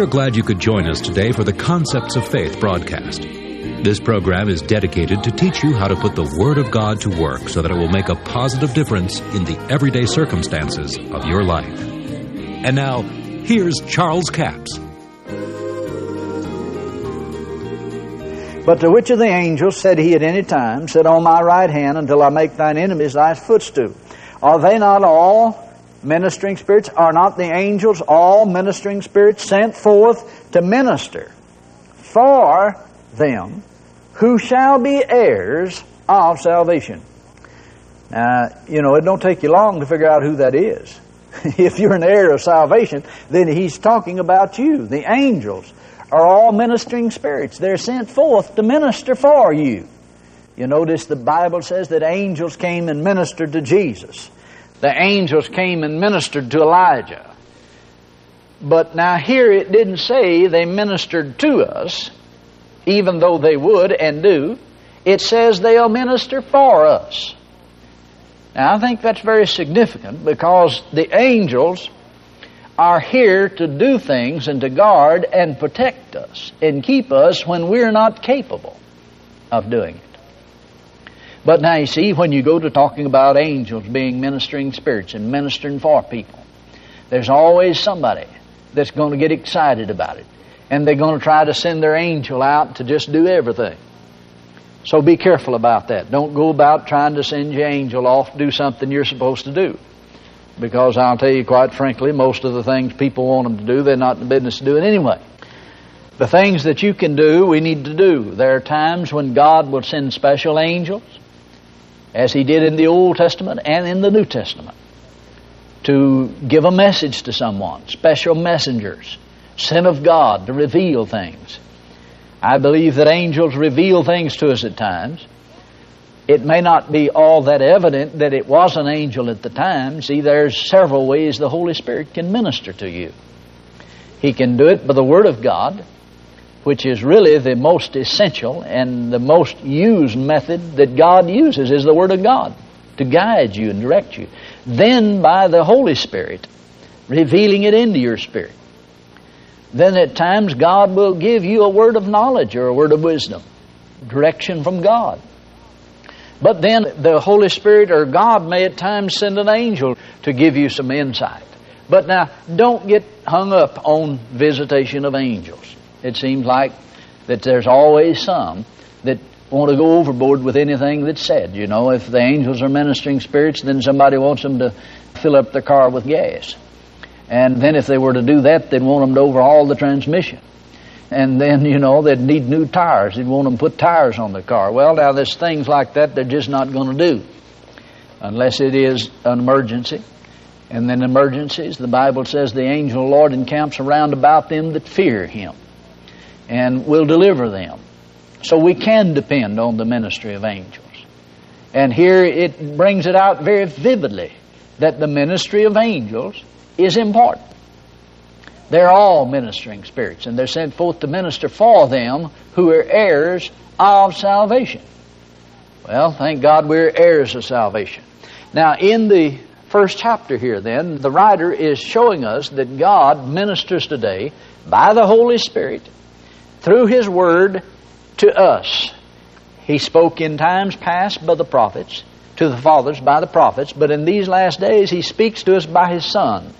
We are glad you could join us today for the Concepts of Faith broadcast. This program is dedicated to teach you how to put the Word of God to work so that it will make a positive difference in the everyday circumstances of your life. And now, here's Charles Capps. But to which of the angels said he at any time, Sit on my right hand until I make thine enemies thy footstool? Are they not all ministering spirits? Are not the angels all ministering spirits sent forth to minister for them who shall be heirs of salvation? Now, you know, it don't take you long to figure out who that is. if you're an heir of salvation, then he's talking about you. The angels are all ministering spirits. They're sent forth to minister for you. You notice the Bible says that angels came and ministered to Jesus the angels came and ministered to Elijah. But now here it didn't say they ministered to us, even though they would and do. It says they'll minister for us. Now I think that's very significant because the angels are here to do things and to guard and protect us and keep us when we're not capable of doing it. But now you see, when you go to talking about angels being ministering spirits and ministering for people, there's always somebody that's going to get excited about it. And they're going to try to send their angel out to just do everything. So be careful about that. Don't go about trying to send your angel off to do something you're supposed to do. Because I'll tell you quite frankly, most of the things people want them to do, they're not in the business of doing anyway. The things that you can do, we need to do. There are times when God will send special angels as he did in the Old Testament and in the New Testament, to give a message to someone, special messengers, sent of God to reveal things. I believe that angels reveal things to us at times. It may not be all that evident that it was an angel at the time. See, there's several ways the Holy Spirit can minister to you. He can do it by the Word of God which is really the most essential and the most used method that God uses is the Word of God to guide you and direct you. Then by the Holy Spirit, revealing it into your spirit. Then at times God will give you a word of knowledge or a word of wisdom, direction from God. But then the Holy Spirit or God may at times send an angel to give you some insight. But now, don't get hung up on visitation of angels. It seems like that there's always some that want to go overboard with anything that's said. You know, if the angels are ministering spirits, then somebody wants them to fill up their car with gas. And then if they were to do that, they'd want them to overhaul the transmission. And then, you know, they'd need new tires. They'd want them to put tires on the car. Well, now there's things like that they're just not going to do unless it is an emergency. And then emergencies, the Bible says the angel of the Lord encamps around about them that fear him and will deliver them. So we can depend on the ministry of angels. And here it brings it out very vividly that the ministry of angels is important. They're all ministering spirits, and they're sent forth to minister for them who are heirs of salvation. Well, thank God we're heirs of salvation. Now, in the first chapter here, then, the writer is showing us that God ministers today by the Holy Spirit through His Word to us. He spoke in times past by the prophets, to the fathers by the prophets, but in these last days He speaks to us by His Son,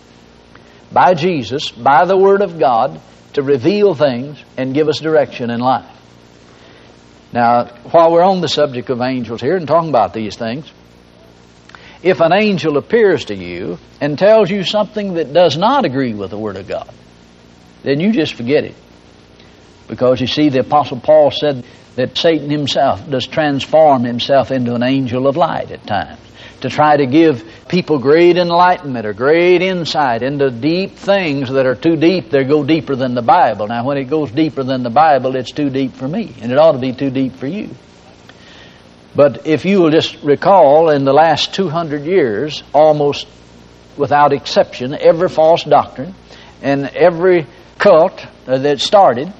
by Jesus, by the Word of God, to reveal things and give us direction in life. Now, while we're on the subject of angels here and talking about these things, if an angel appears to you and tells you something that does not agree with the Word of God, then you just forget it. Because you see, the Apostle Paul said that Satan himself does transform himself into an angel of light at times to try to give people great enlightenment or great insight into deep things that are too deep. They go deeper than the Bible. Now, when it goes deeper than the Bible, it's too deep for me, and it ought to be too deep for you. But if you will just recall, in the last 200 years, almost without exception, every false doctrine and every cult that started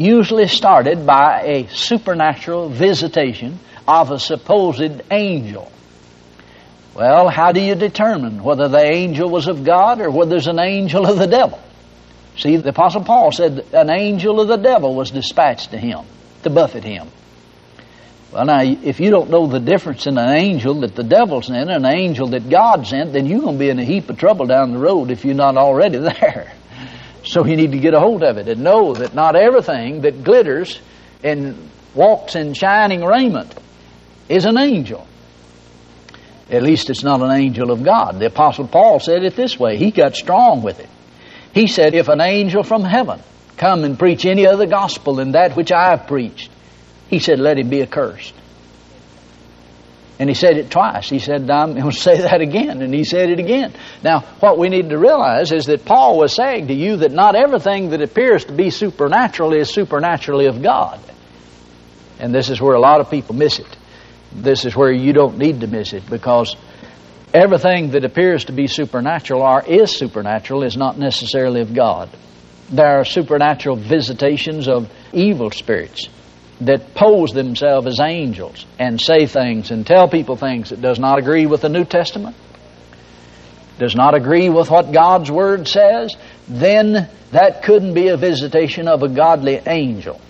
usually started by a supernatural visitation of a supposed angel. Well, how do you determine whether the angel was of God or whether it's an angel of the devil? See, the Apostle Paul said an angel of the devil was dispatched to him to buffet him. Well, now, if you don't know the difference in an angel that the devil sent and an angel that God sent, then you're going to be in a heap of trouble down the road if you're not already there. So you need to get a hold of it and know that not everything that glitters and walks in shining raiment is an angel. At least it's not an angel of God. The Apostle Paul said it this way. He got strong with it. He said, If an angel from heaven come and preach any other gospel than that which I have preached, he said, Let him be accursed. And he said it twice. He said, I'm going to say that again. And he said it again. Now, what we need to realize is that Paul was saying to you that not everything that appears to be supernatural is supernaturally of God. And this is where a lot of people miss it. This is where you don't need to miss it because everything that appears to be supernatural or is supernatural is not necessarily of God. There are supernatural visitations of evil spirits that pose themselves as angels and say things and tell people things that does not agree with the New Testament, does not agree with what God's Word says, then that couldn't be a visitation of a godly angel.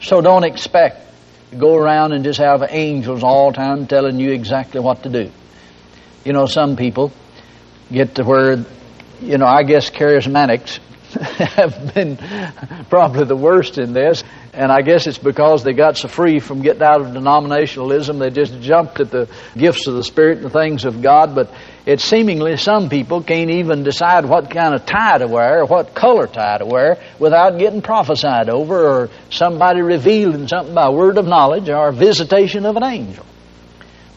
So don't expect to go around and just have angels all the time telling you exactly what to do. You know, some people get to where, you know, I guess charismatics have been probably the worst in this. And I guess it's because they got so free from getting out of denominationalism, they just jumped at the gifts of the Spirit and the things of God. But it seemingly some people can't even decide what kind of tie to wear or what color tie to wear without getting prophesied over or somebody revealing something by word of knowledge or visitation of an angel.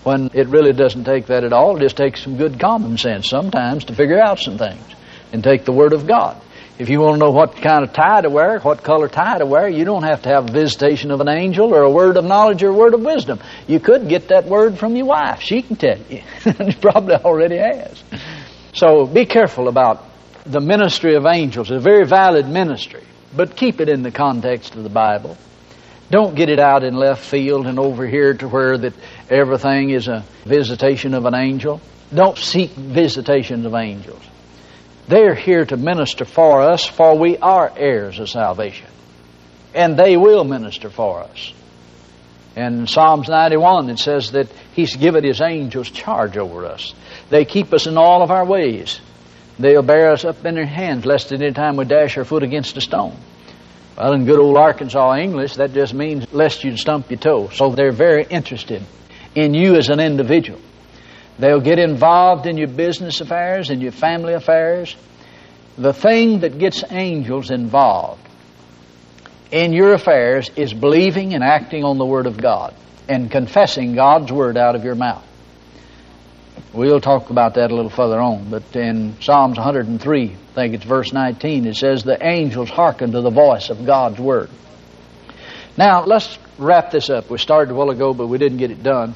When it really doesn't take that at all, it just takes some good common sense sometimes to figure out some things and take the Word of God. If you want to know what kind of tie to wear, what color tie to wear, you don't have to have a visitation of an angel or a word of knowledge or a word of wisdom. You could get that word from your wife. She can tell you. she probably already has. So be careful about the ministry of angels. It's a very valid ministry, but keep it in the context of the Bible. Don't get it out in left field and over here to where that everything is a visitation of an angel. Don't seek visitations of angels. They're here to minister for us, for we are heirs of salvation. And they will minister for us. In Psalms 91, it says that He's given His angels charge over us. They keep us in all of our ways. They'll bear us up in their hands, lest at any time we dash our foot against a stone. Well, in good old Arkansas English, that just means lest you stump your toe. So they're very interested in you as an individual. They'll get involved in your business affairs and your family affairs. The thing that gets angels involved in your affairs is believing and acting on the Word of God and confessing God's Word out of your mouth. We'll talk about that a little further on, but in Psalms 103, I think it's verse 19, it says, The angels hearken to the voice of God's Word. Now, let's wrap this up. We started a while ago, but we didn't get it done.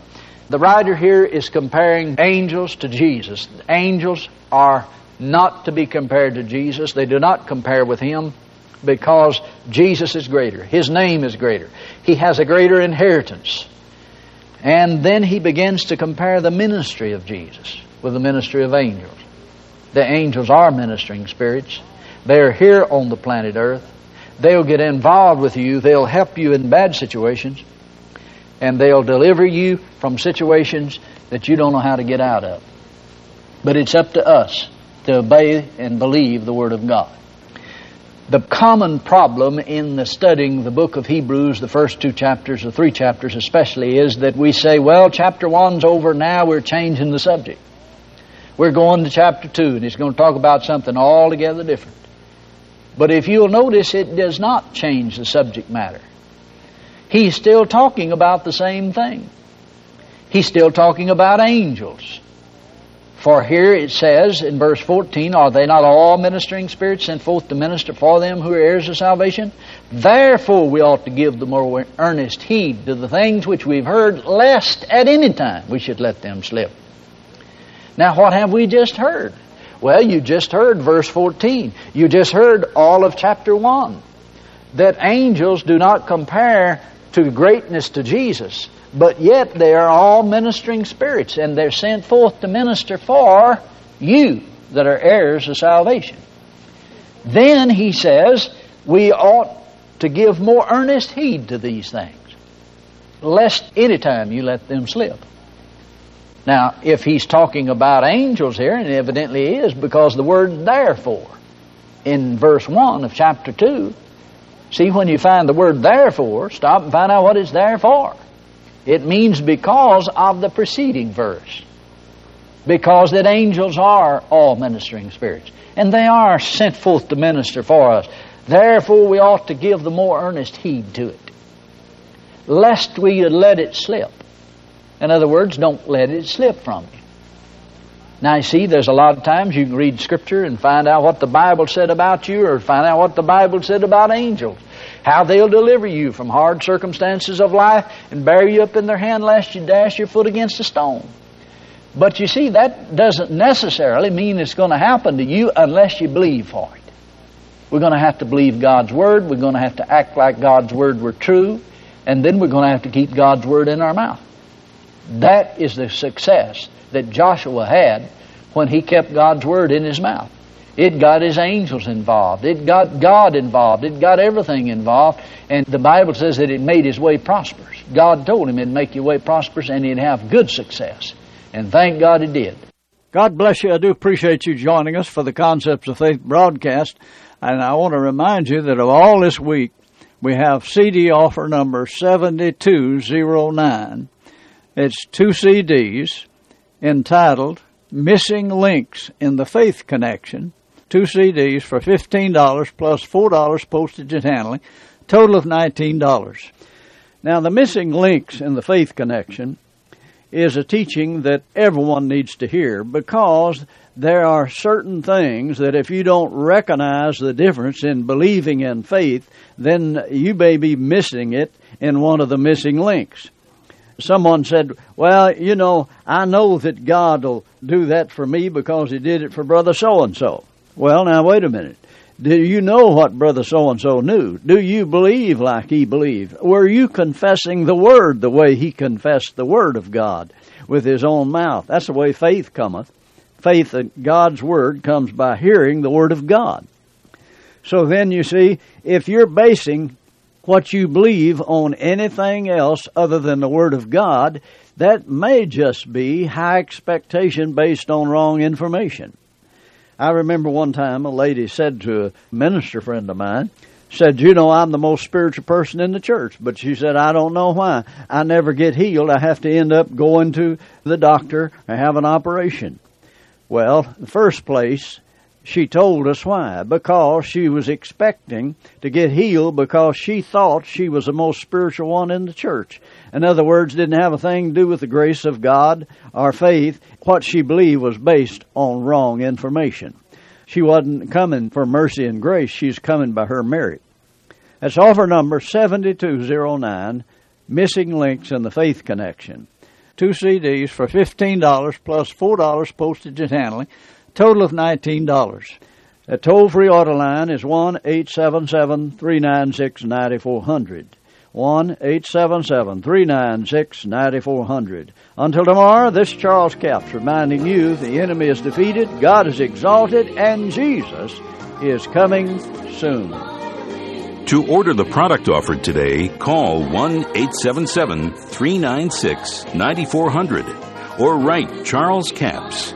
The writer here is comparing angels to Jesus. Angels are not to be compared to Jesus. They do not compare with Him because Jesus is greater. His name is greater. He has a greater inheritance. And then he begins to compare the ministry of Jesus with the ministry of angels. The angels are ministering spirits. They are here on the planet Earth. They'll get involved with you. They'll help you in bad situations and they'll deliver you from situations that you don't know how to get out of. But it's up to us to obey and believe the Word of God. The common problem in the studying the book of Hebrews, the first two chapters, the three chapters especially, is that we say, well, chapter one's over now, we're changing the subject. We're going to chapter two, and it's going to talk about something altogether different. But if you'll notice, it does not change the subject matter he's still talking about the same thing. He's still talking about angels. For here it says in verse 14, Are they not all ministering spirits sent forth to minister for them who are heirs of salvation? Therefore we ought to give the more earnest heed to the things which we've heard, lest at any time we should let them slip. Now what have we just heard? Well, you just heard verse 14. You just heard all of chapter 1. That angels do not compare to greatness to Jesus, but yet they are all ministering spirits and they're sent forth to minister for you that are heirs of salvation. Then he says we ought to give more earnest heed to these things, lest any time you let them slip. Now, if he's talking about angels here, and evidently he is, because the word therefore in verse 1 of chapter 2, see when you find the word therefore, stop and find out what it's there for. It means because of the preceding verse. Because that angels are all ministering spirits. And they are sent forth to minister for us. Therefore, we ought to give the more earnest heed to it, lest we let it slip. In other words, don't let it slip from you. Now, you see, there's a lot of times you can read Scripture and find out what the Bible said about you or find out what the Bible said about angels. How they'll deliver you from hard circumstances of life and bear you up in their hand lest you dash your foot against a stone. But you see, that doesn't necessarily mean it's going to happen to you unless you believe for it. We're going to have to believe God's Word. We're going to have to act like God's Word were true. And then we're going to have to keep God's Word in our mouth. That is the success that Joshua had when he kept God's Word in his mouth. It got his angels involved. It got God involved. It got everything involved. And the Bible says that it made his way prosperous. God told him it'd make your way prosperous and he'd have good success. And thank God it did. God bless you. I do appreciate you joining us for the Concepts of Faith broadcast. And I want to remind you that of all this week, we have CD offer number 7209. It's two CDs entitled Missing Links in the Faith Connection two CDs for $15 plus $4 postage and handling, total of $19. Now, the missing links in the faith connection is a teaching that everyone needs to hear because there are certain things that if you don't recognize the difference in believing in faith, then you may be missing it in one of the missing links. Someone said, Well, you know, I know that God will do that for me because He did it for Brother so and so. Well, now wait a minute. Do you know what brother so and so knew? Do you believe like he believed? Were you confessing the word the way he confessed the word of God with his own mouth? That's the way faith cometh. Faith in God's word comes by hearing the word of God. So then you see, if you're basing what you believe on anything else other than the word of God, that may just be high expectation based on wrong information. I remember one time a lady said to a minister friend of mine, said, You know, I'm the most spiritual person in the church. But she said, I don't know why. I never get healed. I have to end up going to the doctor and have an operation. Well, the first place, she told us why. Because she was expecting to get healed because she thought she was the most spiritual one in the church. In other words, didn't have a thing to do with the grace of God or faith. What she believed was based on wrong information. She wasn't coming for mercy and grace, she's coming by her merit. That's offer number 7209, Missing Links in the Faith Connection. Two CDs for $15 plus $4 postage and handling total of $19. A toll free order line is 1 877 396 9400. 1 877 396 9400. Until tomorrow, this Charles Capps reminding you the enemy is defeated, God is exalted, and Jesus is coming soon. To order the product offered today, call 1 877 396 9400 or write Charles Capps.